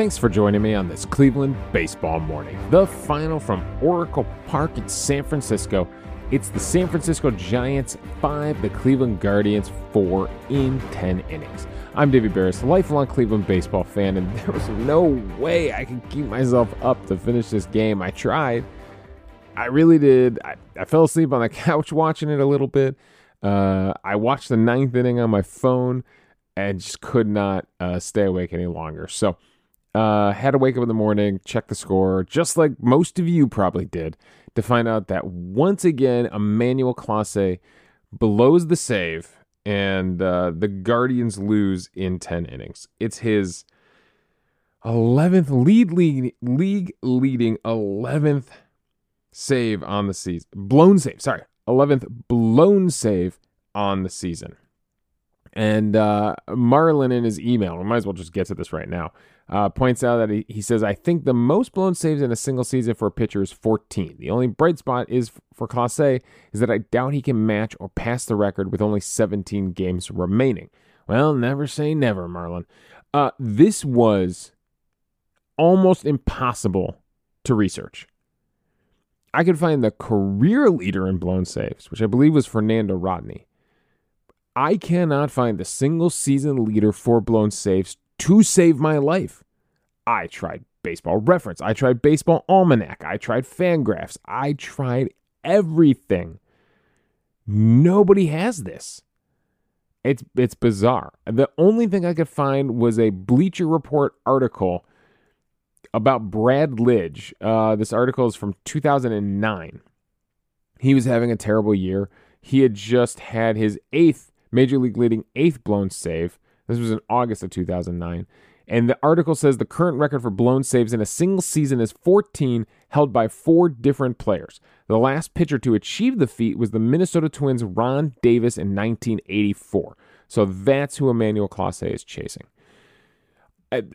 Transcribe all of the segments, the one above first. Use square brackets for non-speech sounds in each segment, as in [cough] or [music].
Thanks for joining me on this Cleveland baseball morning. The final from Oracle Park in San Francisco. It's the San Francisco Giants 5, the Cleveland Guardians 4 in 10 innings. I'm Davey Berris, lifelong Cleveland baseball fan, and [laughs] there was no way I could keep myself up to finish this game. I tried. I really did. I, I fell asleep on the [laughs] couch watching it a little bit. Uh, I watched the ninth inning on my phone and just could not uh, stay awake any longer. So, uh, had to wake up in the morning, check the score, just like most of you probably did, to find out that once again, Emmanuel Clase blows the save and uh, the Guardians lose in 10 innings. It's his 11th lead league, league leading 11th save on the season. Blown save, sorry. 11th blown save on the season. And uh, Marlin in his email, we might as well just get to this right now, uh, points out that he, he says, I think the most blown saves in a single season for a pitcher is 14. The only bright spot is for Clase is that I doubt he can match or pass the record with only 17 games remaining. Well, never say never, Marlin. Uh, this was almost impossible to research. I could find the career leader in blown saves, which I believe was Fernando Rodney. I cannot find the single season leader for blown saves to save my life. I tried baseball reference. I tried baseball almanac. I tried fangraphs. I tried everything. Nobody has this. It's it's bizarre. The only thing I could find was a Bleacher Report article about Brad Lidge. Uh, this article is from 2009. He was having a terrible year. He had just had his eighth major league leading eighth blown save. This was in August of 2009. And the article says the current record for blown saves in a single season is 14, held by four different players. The last pitcher to achieve the feat was the Minnesota Twins' Ron Davis in 1984. So that's who Emmanuel Clase is chasing.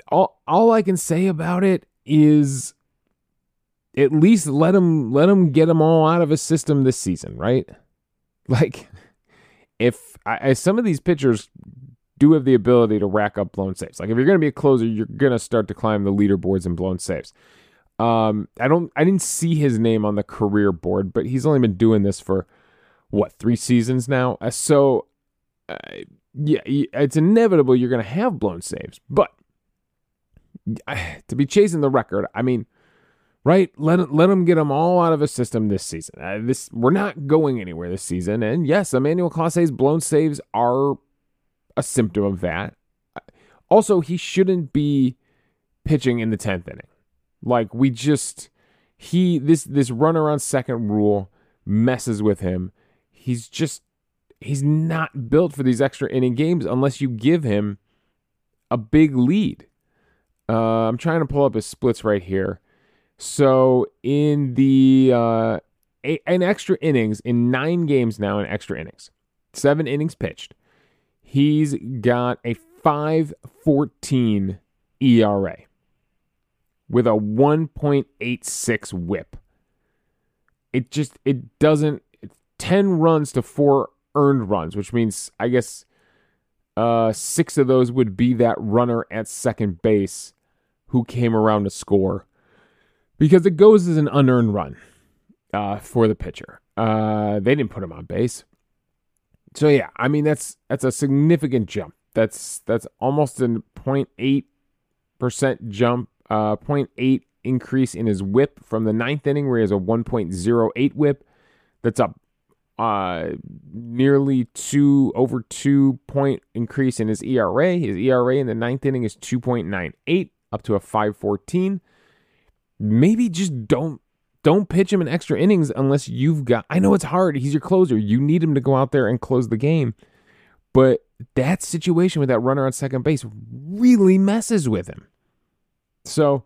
All, all I can say about it is at least let him let him get them all out of his system this season, right? [laughs] Like if I, some of these pitchers do have the ability to rack up blown saves. Like if you're going to be a closer, you're going to start to climb the leaderboards in blown saves. Um, I don't, I didn't see his name on the career board, but he's only been doing this for what three seasons now. Uh, so, uh, yeah, it's inevitable you're going to have blown saves, but [sighs] to be chasing the record, I mean, right? Let let him get them all out of his system this season. Uh, this we're not going anywhere this season, and yes, Emmanuel Clase's blown saves are a symptom of that. Also, he shouldn't be pitching in the tenth inning. Like we just he this this runner on second rule messes with him. He's just he's not built for these extra inning games unless you give him a big lead. Uh, I'm trying to pull up his splits right here. So in the uh, eight, in extra innings, in nine games now in extra innings, seven innings pitched, he's got a 5.14 ERA with a 1.86 WHIP. It just it doesn't. 10 runs to four earned runs, which means I guess uh, six of those would be that runner at second base who came around to score because it goes as an unearned run uh, for the pitcher. Uh, they didn't put him on base. So yeah, I mean that's that's a significant jump. That's that's almost a 0.8 percent jump, uh, 0.8 increase in his WHIP from the ninth inning where he has a 1.08 WHIP. That's up uh, nearly two over two point increase in his ERA. His ERA in the ninth inning is 2.98 up to a 514. Maybe just don't don't pitch him in extra innings unless you've got I know it's hard. He's your closer. You need him to go out there and close the game. But that situation with that runner on second base really messes with him. So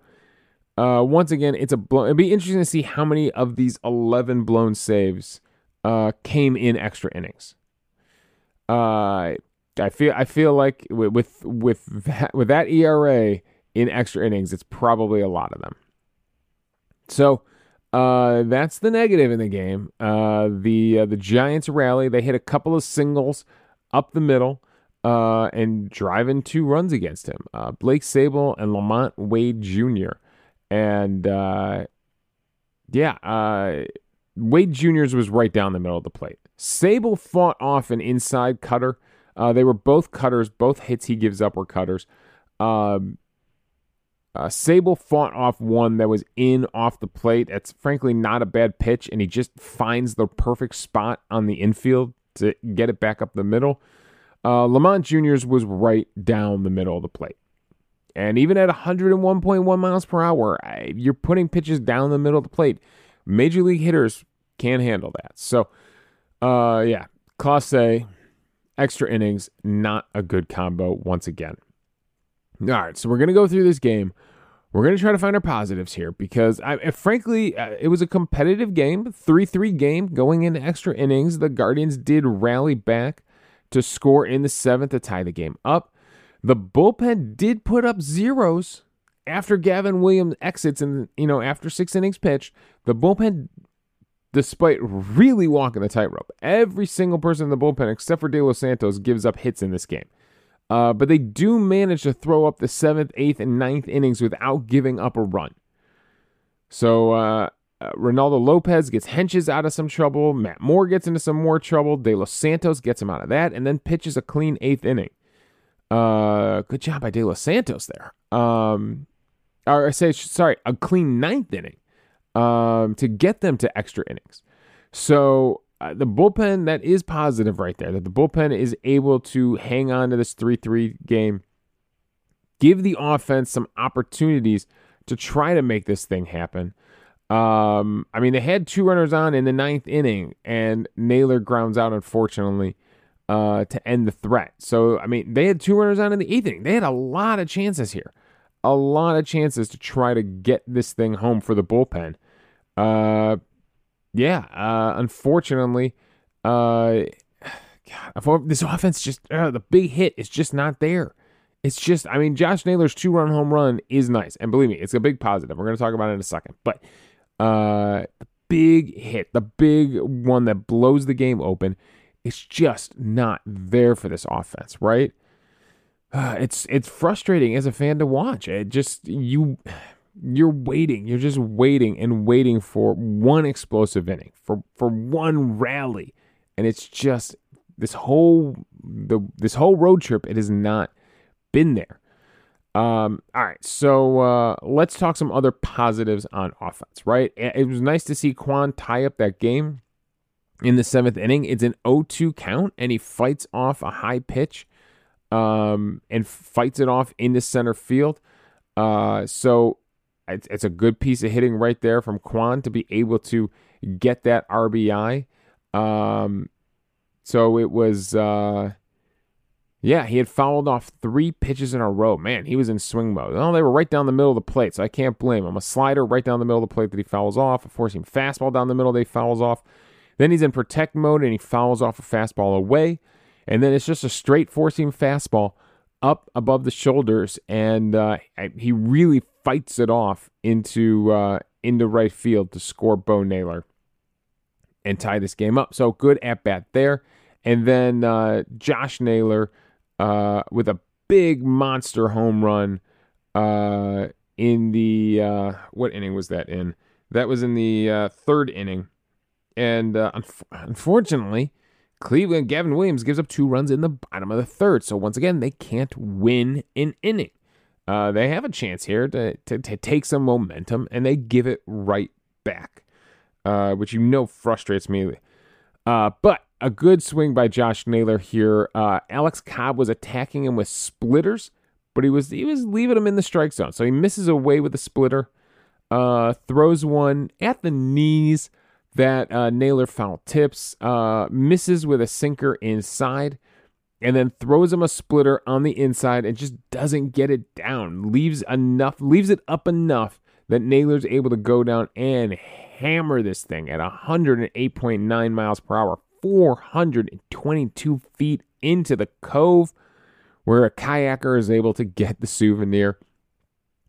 uh, once again, it's a blow. It'd be interesting to see how many of these 11 blown saves uh, came in extra innings. Uh, I feel I feel like with with that, with that ERA, in extra innings. It's probably a lot of them. So uh, that's the negative in the game. Uh, the uh, the Giants rally. They hit a couple of singles up the middle. uh, and driving two runs against him. Uh, Blake Sabol and LaMonte Wade Jr. And uh, yeah, uh, Wade Jr.'s was right down the middle of the plate. Sabol fought off an inside cutter. Uh, they were both cutters. Both hits he gives up were cutters. Um, uh, Sabol fought off one that was in off the plate. That's frankly not a bad pitch, and he just finds the perfect spot on the infield to get it back up the middle. Uh, LaMonte Jr.'s was right down the middle of the plate. And even at 101.1 miles per hour, you're putting pitches down the middle of the plate. Major league hitters can't handle that. So, uh, yeah, Clase, extra innings, not a good combo once again. All right, so we're going to go through this game. We're going to try to find our positives here because, I, frankly, uh, it was a competitive game, 3 3 game going into extra innings. The Guardians did rally back to score in the seventh to tie the game up. The bullpen did put up zeros after Gavin Williams exits and, you know, after six innings pitched. The bullpen, despite really walking the tightrope, every single person in the bullpen except for De Los Santos gives up hits in this game. Uh, but they do manage to throw up the seventh, eighth, and ninth innings without giving up a run. So uh, uh, Reynaldo Lopez gets Hentges out of some trouble. Matt Moore gets into some more trouble. De Los Santos gets him out of that, and then pitches a clean eighth inning. Uh, good job by De Los Santos there. Um, or I say sorry, a clean ninth inning. Um, to get them to extra innings. So uh, the bullpen that is positive right there that the bullpen is able to hang on to this 3-3 game give the offense some opportunities to try to make this thing happen. Um, i mean they had two runners on in the ninth inning and naylor grounds out unfortunately uh, to end the threat. So i mean they had two runners on in the eighth inning. They had a lot of chances here. A lot of chances to try to get this thing home for the bullpen. Uh, yeah, uh, unfortunately, uh, [sighs] God, this offense just uh, the big hit is just not there. It's just, I mean, Josh Naylor's two run home run is nice, and believe me, it's a big positive. We're going to talk about it in a second, but uh, the big hit, the big one that blows the game open, it's just not there for this offense, right? Uh, [sighs] it's it's frustrating as a fan to watch. It just you you're waiting. You're just waiting and waiting for one explosive inning, for for one rally, and it's just this whole the this whole road trip. It has not been there. Um, all right, so uh, let's talk some other positives on offense. Right, it was nice to see Kwan tie up that game in the seventh inning. It's an 0-2 count, and he fights off a high pitch, um, and fights it off into center field. Uh, so it's, it's a good piece of hitting right there from Kwan to be able to get that RBI. Um, so it was, uh, yeah, he had fouled off three pitches in a row. Man, he was in swing mode. Oh, they were right down the middle of the plate, so I can't blame him. A slider right down the middle of the plate that he fouls off, a four-seam fastball down the middle that he fouls off. Then he's in protect mode and he fouls off a fastball away. And then it's just a straight four-seam fastball up above the shoulders, and uh, he really fights it off into uh, into right field to score Bo Naylor and tie this game up. So good at bat there, and then uh, Josh Naylor uh, with a big monster home run uh, in the uh, what inning was that in? That was in the third inning, and un- unfortunately Cleveland, Gavin Williams gives up two runs in the bottom of the third. So once again, they can't win an inning. Uh, they have a chance here to, to, to, take some momentum, and they give it right back, uh, which you know frustrates me. Uh, but a good swing by Josh Naylor here. Uh, Alex Cobb was attacking him with splitters, but he was he was leaving him in the strike zone. So he misses away with a splitter, uh, throws one at the knees that uh, Naylor foul tips, uh, misses with a sinker inside, and then throws him a splitter on the inside and just doesn't get it down. Leaves enough, leaves it up enough that Naylor's able to go down and hammer this thing at 108.9 miles per hour, 422 feet into the cove, where a kayaker is able to get the souvenir.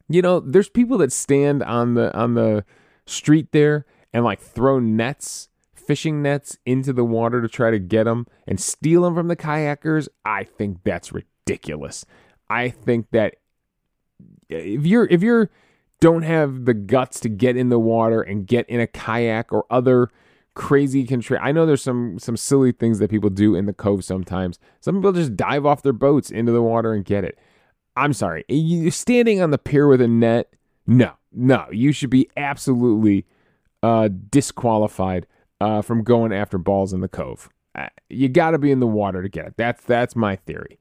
You know, there's people that stand on the on the street there and like throw nets fishing nets into the water to try to get them and steal them from the kayakers, I think that's ridiculous. I think that if you're if you're don't have the guts to get in the water and get in a kayak or other crazy control. I know there's some some silly things that people do in the cove sometimes. Some people just dive off their boats into the water and get it. I'm sorry. You standing on the pier with a net? No, no. You should be absolutely uh, disqualified uh, from going after balls in the cove. Uh, you got to be in the water to get it. That's that's my theory.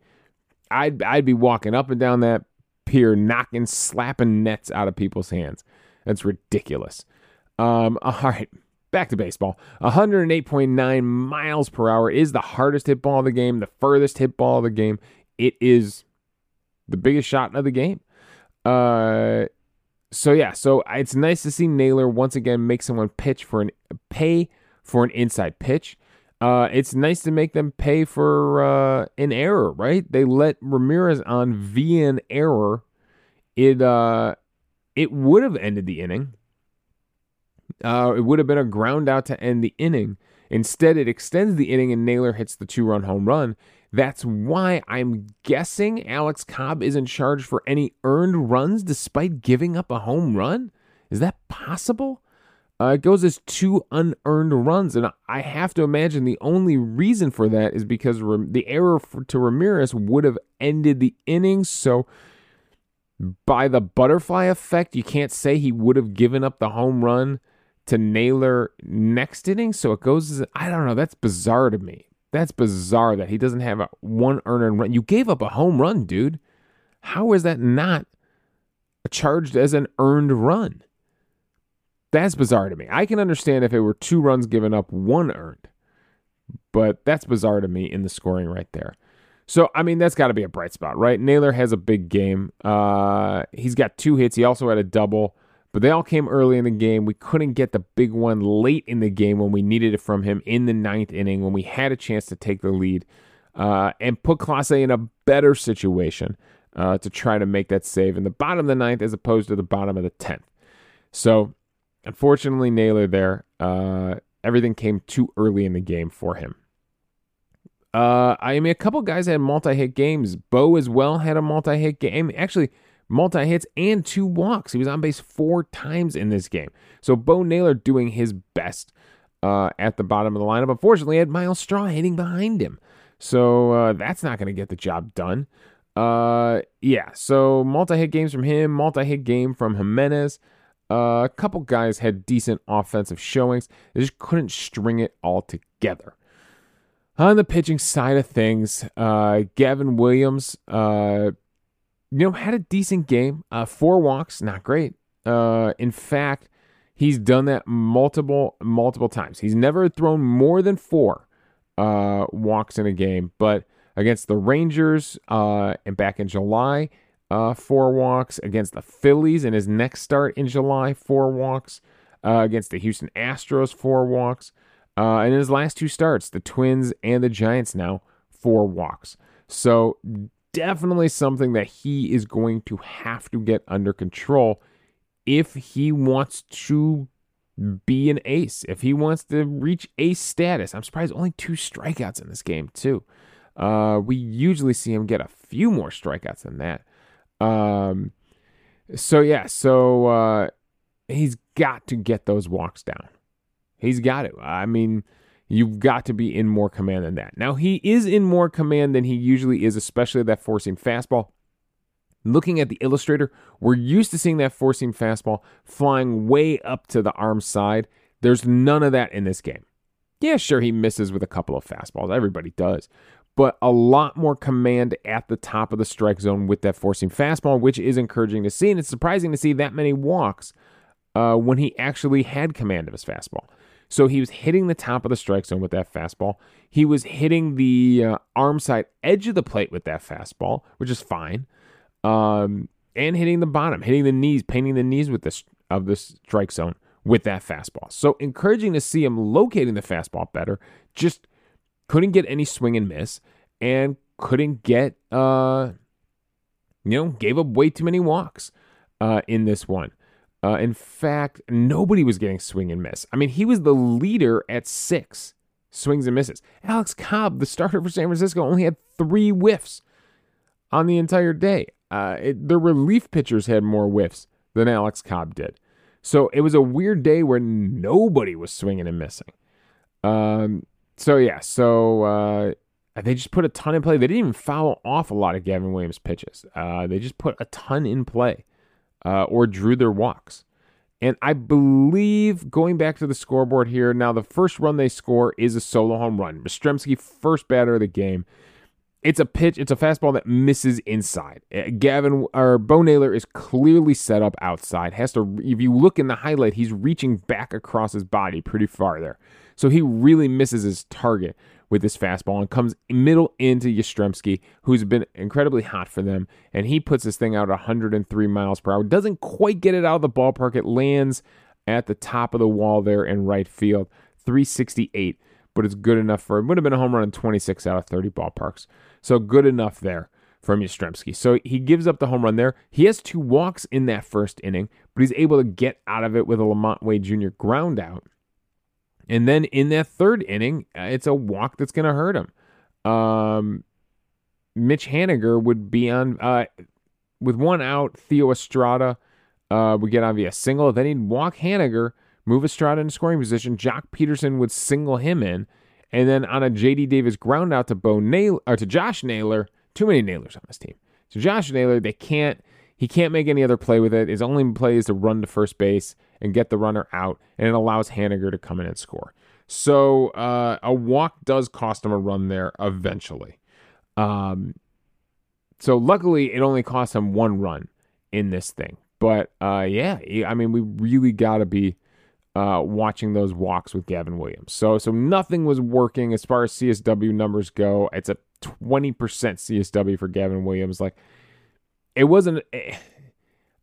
I'd I'd be walking up and down that pier, knocking, slapping nets out of people's hands. That's ridiculous. Um, [laughs] all right, back to baseball. 108.9 miles per hour is the hardest hit ball of the game, the furthest hit ball of the game. It is the biggest shot of the game. Uh, so yeah, so it's nice to see Naylor once again make someone pitch for an pay for an inside pitch. Uh, it's nice to make them pay for uh, an error, right? They let Ramirez on via an error. It uh, it would have ended the inning. Uh, it would have been a ground out to end the inning. Instead, it extends the inning and Naylor hits the two run home run. That's why I'm guessing Alex Cobb isn't charged for any earned runs despite giving up a home run. Is that possible? Uh, it goes as two unearned runs, and I have to imagine the only reason for that is because the error to Ramirez would have ended the inning. So, by the butterfly effect, you can't say he would have given up the home run to Naylor next inning. So it goes as I don't know. That's bizarre to me. That's bizarre that he doesn't have a one earned run. You gave up a home run, dude. How is that not charged as an earned run? That's bizarre to me. I can understand if it were two runs given up, one earned, but that's bizarre to me in the scoring right there. So, I mean, that's got to be a bright spot, right? Naylor has a big game. Uh, he's got two hits. He also had a double, but they all came early in the game. We couldn't get the big one late in the game when we needed it from him in the ninth inning when we had a chance to take the lead uh, and put Clase in a better situation uh, to try to make that save in the bottom of the ninth as opposed to the bottom of the tenth. So Unfortunately, Naylor there, uh, everything came too early in the game for him. Uh, I mean, a couple guys had multi-hit games. Bo as well had a multi-hit game. Actually, multi-hits and two walks. He was on base four times in this game. So Bo Naylor doing his best uh, at the bottom of the lineup. Unfortunately, had Myles Straw hitting behind him. So uh, that's not going to get the job done. Uh, yeah, so multi-hit games from him, multi-hit game from Gimenez. Uh, a couple guys had decent offensive showings. They just couldn't string it all together. On the pitching side of things, uh, Gavin Williams, uh, you know, had a decent game. Uh, four walks, not great. Uh, in fact, he's done that multiple, multiple times. He's never thrown more than four uh, walks in a game, but against the Rangers uh, and back in July, uh, four walks against the Phillies in his next start in July, four walks uh, against the Houston Astros, four walks, and in his last two starts, the Twins and the Giants now four walks. So definitely something that he is going to have to get under control if he wants to be an ace, if he wants to reach ace status. I'm surprised only two strikeouts in this game too. Uh, we usually see him get a few more strikeouts than that. Um, so yeah, so uh, he's got to get those walks down. He's got it. I mean, you've got to be in more command than that. Now he is in more command than he usually is, especially that four-seam fastball. Looking at the illustrator, we're used to seeing that four-seam fastball flying way up to the arm side. There's none of that in this game. Yeah, sure, he misses with a couple of fastballs. Everybody does but a lot more command at the top of the strike zone with that four-seam fastball, which is encouraging to see. And it's surprising to see that many walks uh, when he actually had command of his fastball. So he was hitting the top of the strike zone with that fastball. He was hitting the uh, arm side edge of the plate with that fastball, which is fine. Um, and hitting the bottom, hitting the knees, painting the knees with this of the strike zone with that fastball. So encouraging to see him locating the fastball better. Just couldn't get any swing and miss, and couldn't get, uh, you know, gave up way too many walks uh, in this one. Uh, in fact, nobody was getting swing and miss. I mean, he was the leader at six swings and misses. Alex Cobb, the starter for San Francisco, only had three whiffs on the entire day. Uh, it, the relief pitchers had more whiffs than Alex Cobb did. So it was a weird day where nobody was swinging and missing. Um, so yeah, so uh, they just put a ton in play. They didn't even foul off a lot of Gavin Williams pitches. Uh, they just put a ton in play uh, or drew their walks. And I believe going back to the scoreboard here, now the first run they score is a solo home run. Yastrzemski, first batter of the game. It's a pitch, it's a fastball that misses inside. Uh, Gavin or Bo Naylor is clearly set up outside. Has to if you look in the highlight, he's reaching back across his body pretty far there. So he really misses his target with this fastball and comes middle into Yastrzemski, who's been incredibly hot for them. And he puts this thing out 103 miles per hour. Doesn't quite get it out of the ballpark. It lands at the top of the wall there in right field. 368, but it's good enough for it. Would have been a home run in 26 out of 30 ballparks. So good enough there from Yastrzemski. So he gives up the home run there. He has two walks in that first inning, but he's able to get out of it with a LaMonte Wade Jr. ground out. And then in that third inning, uh, it's a walk that's going to hurt him. Um, Mitch Haniger would be on uh, with one out. Thairo Estrada uh, would get on via single. Then he'd walk Haniger, move Estrada into scoring position. Joc Pederson would single him in, and then on a JD Davis ground out to Bo Naylor or to Josh Naylor. Too many Naylors on this team. So Josh Naylor, they can't. He can't make any other play with it. His only play is to run to first base and get the runner out, and it allows Haniger to come in and score. So uh, a walk does cost him a run there eventually. Um, so luckily, it only cost him one run in this thing. But uh, yeah, I mean, we really got to be uh, watching those walks with Gavin Williams. So so nothing was working as far as CSW numbers go. It's a 20% CSW for Gavin Williams. Like it wasn't. It,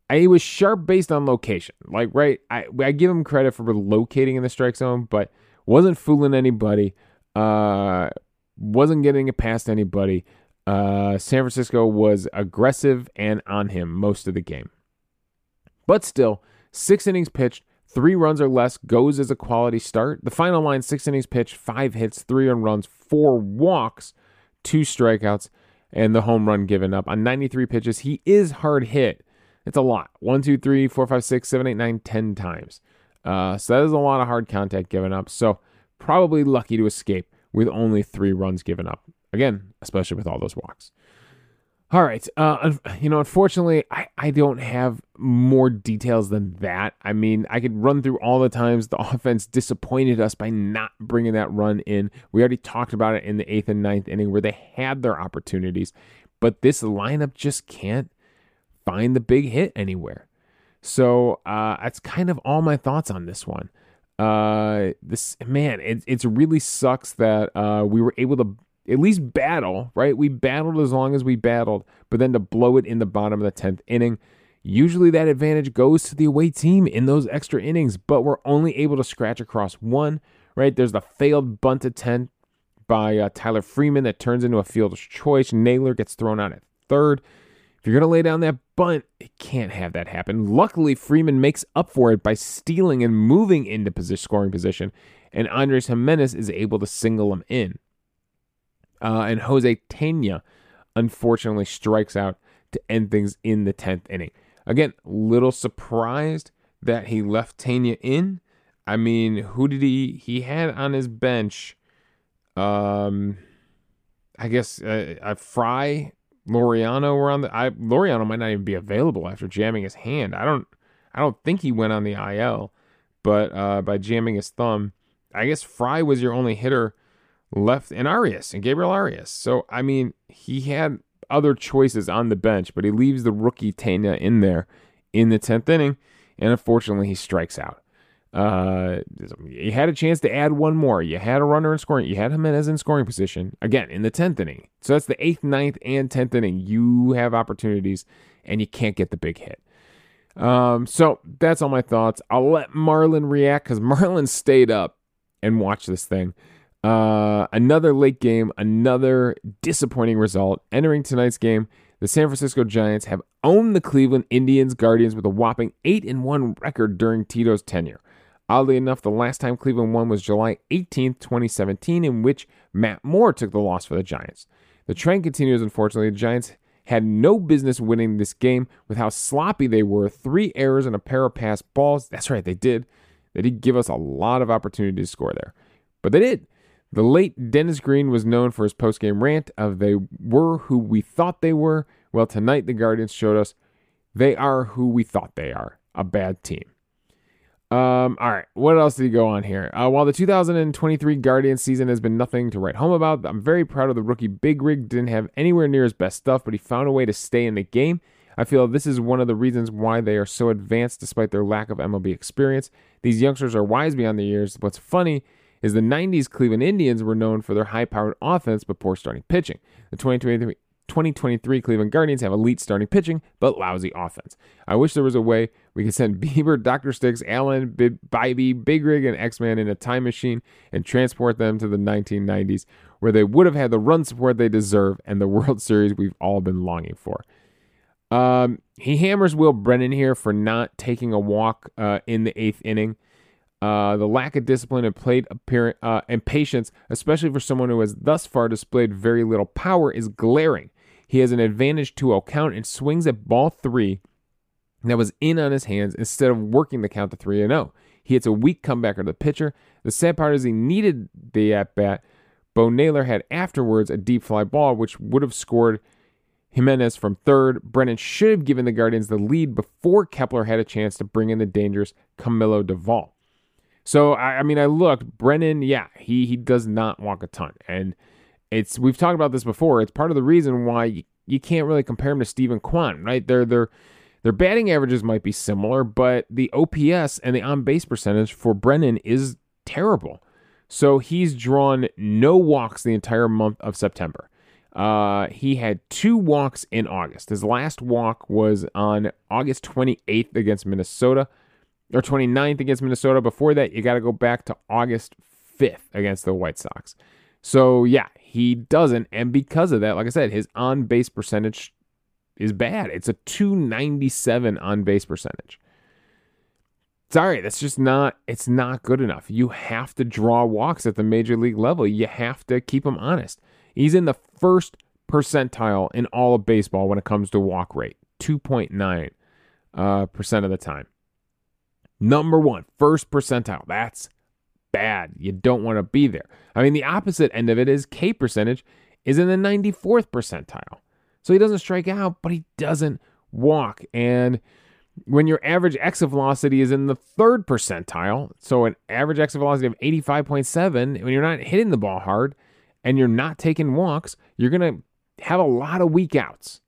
I was sharp based on location. Like, right, I, I give him credit for locating in the strike zone, but wasn't fooling anybody. Uh, wasn't getting it past anybody. Uh, San Francisco was aggressive and on him most of the game. But still, six innings pitched, three runs or less goes as a quality start. The final line six innings pitched, five hits, three earned runs, four walks, two strikeouts, and the home run given up on 93 pitches. He is hard hit it's a lot. One, two, three, four, five, six, seven, eight, nine, ten times. Uh, so that is a lot of hard contact given up. So probably lucky to escape with only three runs given up. Again, especially with all those walks. All right. Uh, you know, unfortunately, I, I don't have more details than that. I mean, I could run through all the times the [laughs] offense disappointed us by not bringing that run in. We already talked about it in the eighth and ninth inning where they had their opportunities, but this lineup just can't find the big hit anywhere. So uh, that's kind of all my thoughts on this one. Uh, this man, it it's really sucks that uh, we were able to at least battle. Right, we battled as long as we battled, but then to blow it in the bottom of the tenth inning. Usually that advantage goes to the away team in those extra innings, but we're only able to scratch across one. Right, there's the failed bunt attempt by uh, Tyler Freeman that turns into a fielder's choice. Naylor gets thrown out at third If you're going to lay down that bunt, it can't have that happen. Luckily, Freeman makes up for it by stealing and moving into position, scoring position, and Andres Gimenez is able to single him in. Uh, and Jose Tena, unfortunately, strikes out to end things in the 10th inning. Again, little surprised that he left Tena in. I mean, who did he? He had on his bench, um, I guess, uh, a Fry Laureano were on the I Laureano might not even be available after jamming his hand. I don't I don't think he went on the IL, but uh, by jamming his thumb, I guess Fry was your only hitter left and Arias and Gabriel Arias. So I mean, he had other choices on the bench, but he leaves the rookie Tena in there in the tenth inning, and unfortunately he strikes out. Uh, you had a chance to add one more. You had a runner in scoring. You had Gimenez in scoring position again in the tenth inning. So that's the eighth, ninth, and tenth inning. You have opportunities, and you can't get the big hit. Um, so that's all my thoughts. I'll let Marlon react because [laughs] Marlon stayed up and watched this thing. Uh, another late game, another disappointing result. Entering tonight's game, the San Francisco Giants have owned the Cleveland Indians Guardians with a whopping 8 and 1 record during Tito's tenure. Oddly enough, the last time Cleveland won was July 18, 2017, in which Matt Moore took the loss for the Giants. The trend continues, unfortunately. The Giants had no business winning this game with how sloppy they were. Three errors and a pair of pass balls. That's right, they did. They did give us a lot of opportunity to score there. But they did. The late Dennis Green was known for his post-game rant of they were who we thought they were. Well, tonight the Guardians showed us they are who we thought they are, a bad team. Um, all right, what else did he go on here? Uh, while the 2023 Guardians season has been nothing to write home about, I'm very proud of the rookie Big Rig. Didn't have anywhere near his best stuff, but he found a way to stay in the game. I feel this is one of the reasons why they are so advanced despite their lack of MLB experience. These youngsters are wise beyond their years. What's funny is the 90s Cleveland Indians were known for their high powered offense but poor starting pitching. The 2023 2023 Cleveland Guardians have elite starting pitching, but lousy offense. I wish there was a way we could send [laughs] Bieber, Dr. Sticks, Allen, Bibee, Big Rig, and X Man in a time machine and transport them to the 1990s, where they would have had the run support they deserve and the [laughs] World Series we've all been longing for. Um, he hammers Will Brennan here for not taking a walk uh, in the eighth inning. Uh, the lack of discipline and plate appearance uh, and patience, especially for someone who has thus far displayed very little power, is glaring. He has an advantage 2 0 count and swings at ball three that was in on his hands instead of working the count to 3 and 0. He hits a weak comeback of the pitcher. The sad part is he needed the at bat. Bo Naylor had afterwards a deep fly ball, which would have scored Gimenez from third. Brennan should have given the Guardians the lead before Kapler had a chance to bring in the dangerous Camilo Doval. So I, I mean, I looked. Brennan, yeah, he he does not walk a ton, and it's we've talked about this before. It's part of the reason why you, you can't really compare him to Steven Kwan, right? Their their their batting averages might be similar, but the OPS and the on base percentage for Brennan is terrible. So he's drawn no walks the entire month of September. Uh, he had two walks in August. His last walk was on August 28th against Minnesota, or 29th against Minnesota. Before that, you got to go back to August 5th against the White Sox. So, yeah, he doesn't. And because of that, like I said, his on base percentage is bad. It's a 297 on base percentage. Sorry, that's just not it's not good enough. You have to draw walks at the major league level. You have to keep him honest. He's in the first percentile in all of baseball when it comes to walk rate, 2.9 uh, percent of the time. Number one, first percentile. That's bad. You don't want to be there. I mean, the opposite end of it is K percentage is in the 94th percentile. So he doesn't strike out, but he doesn't walk. And when your average exit velocity is in the third percentile, so an average exit velocity of 85.7, when you're not hitting the ball hard and you're not taking walks, you're going to have a lot of weak outs.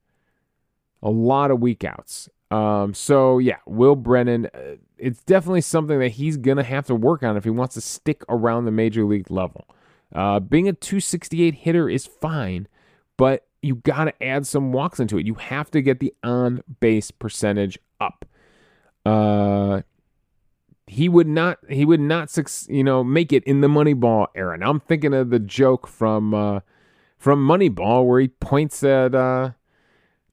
A lot of weak outs. Um, so yeah, Will Brennan, uh, it's definitely something that he's gonna have to work on if he wants to stick around the major league level. Uh, being a 268 hitter is fine, but you got to add some walks into it. You have to get the on base percentage up. Uh, he would not. He would not. You know, make it in the Moneyball era. Now I'm thinking of the joke from uh, from Moneyball where he points at uh,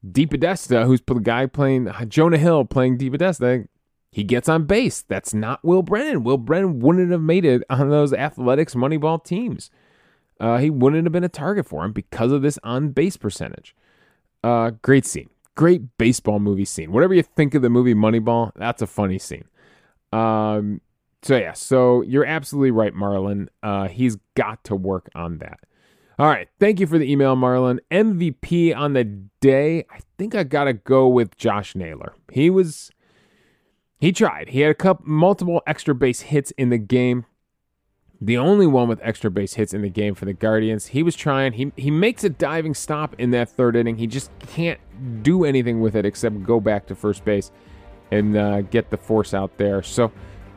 DePodesta, who's the guy playing Jonah Hill playing DePodesta. He gets on base. That's not Will Brennan. Will Brennan wouldn't have made it on those athletics Moneyball teams uh, he wouldn't have been a target for him because of this on base percentage. Uh, great scene. Great baseball movie scene. Whatever you think of the movie Moneyball, that's a funny scene. Um, so, yeah, so you're absolutely right, Marlon. Uh, he's got to work on that. All right. Thank you for the email, Marlon. MVP on the day. I think I got to go with Josh Naylor. He was. He tried. He had a couple multiple extra base hits in the game the only one with extra base hits in the game for the Guardians. He was trying. He he makes a diving stop in that third inning. He just can't do anything with it except go back to first base and uh, get the force out there. So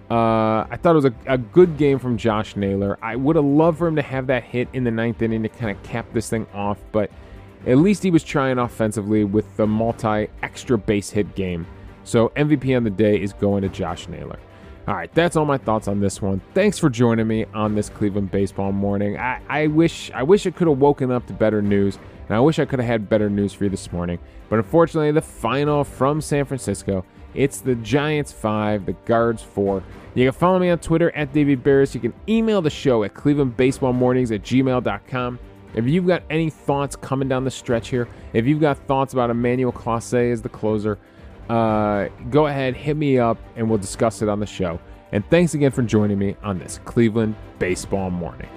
uh, I thought it was a, a good game from Josh Naylor. I would have loved for him to have that hit in the ninth inning to kind of cap this thing off, but at least he was trying offensively with the multi extra base hit game. So MVP on the day is going to Josh Naylor. All right, that's all my thoughts on this one. Thanks for joining me on this Cleveland baseball morning. I, I wish I wish I could have woken up to better news, and I wish I could have had better news for you this morning. But unfortunately, the final from San Francisco, it's the Giants five, the Guards four. You can follow me on Twitter at Davey Berris. You can email the show at clevelandbaseballmornings at gmail.com. If you've got any thoughts coming down the stretch here, if you've got thoughts about Emmanuel Clase as the closer, uh, go ahead, hit me up, and we'll discuss it on the show. And thanks again for joining me on this Cleveland Baseball Morning.